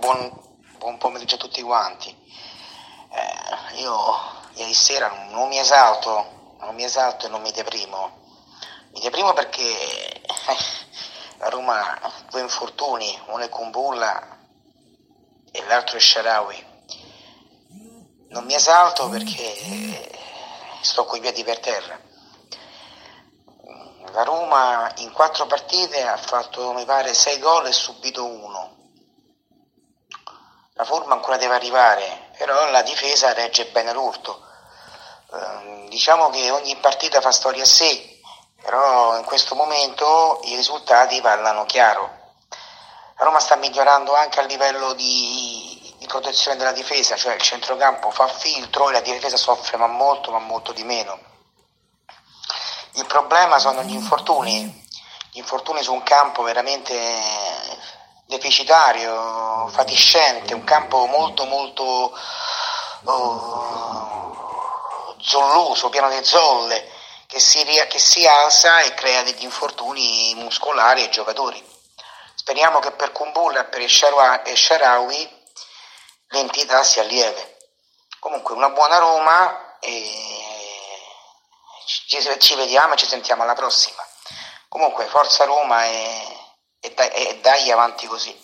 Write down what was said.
buon, buon pomeriggio a tutti quanti. Eh, io ieri sera non mi esalto, non mi esalto e non mi deprimo. Mi deprimo perché eh, la Roma ha due infortuni, uno è Kumbulla e l'altro è Sharawi. Non mi esalto perché sto coi piedi per terra. La Roma in quattro partite ha fatto, mi pare, sei gol e subito uno. La forma ancora deve arrivare, però la difesa regge bene l'urto. Eh, diciamo che ogni partita fa storia a sé, però in questo momento i risultati parlano chiaro. La Roma sta migliorando anche a livello di, di protezione della difesa, cioè il centrocampo fa filtro e la difesa soffre ma molto, ma molto di meno. Il problema sono gli infortuni, gli infortuni su un campo veramente deficitario, fatiscente, un campo molto molto oh, zolloso, pieno di zolle, che si, che si alza e crea degli infortuni muscolari ai giocatori. Speriamo che per Kumbulla e per Sharawi l'entità sia lieve. Comunque una buona Roma e ci, ci vediamo e ci sentiamo alla prossima. Comunque forza Roma e, e, dai, e dai avanti così.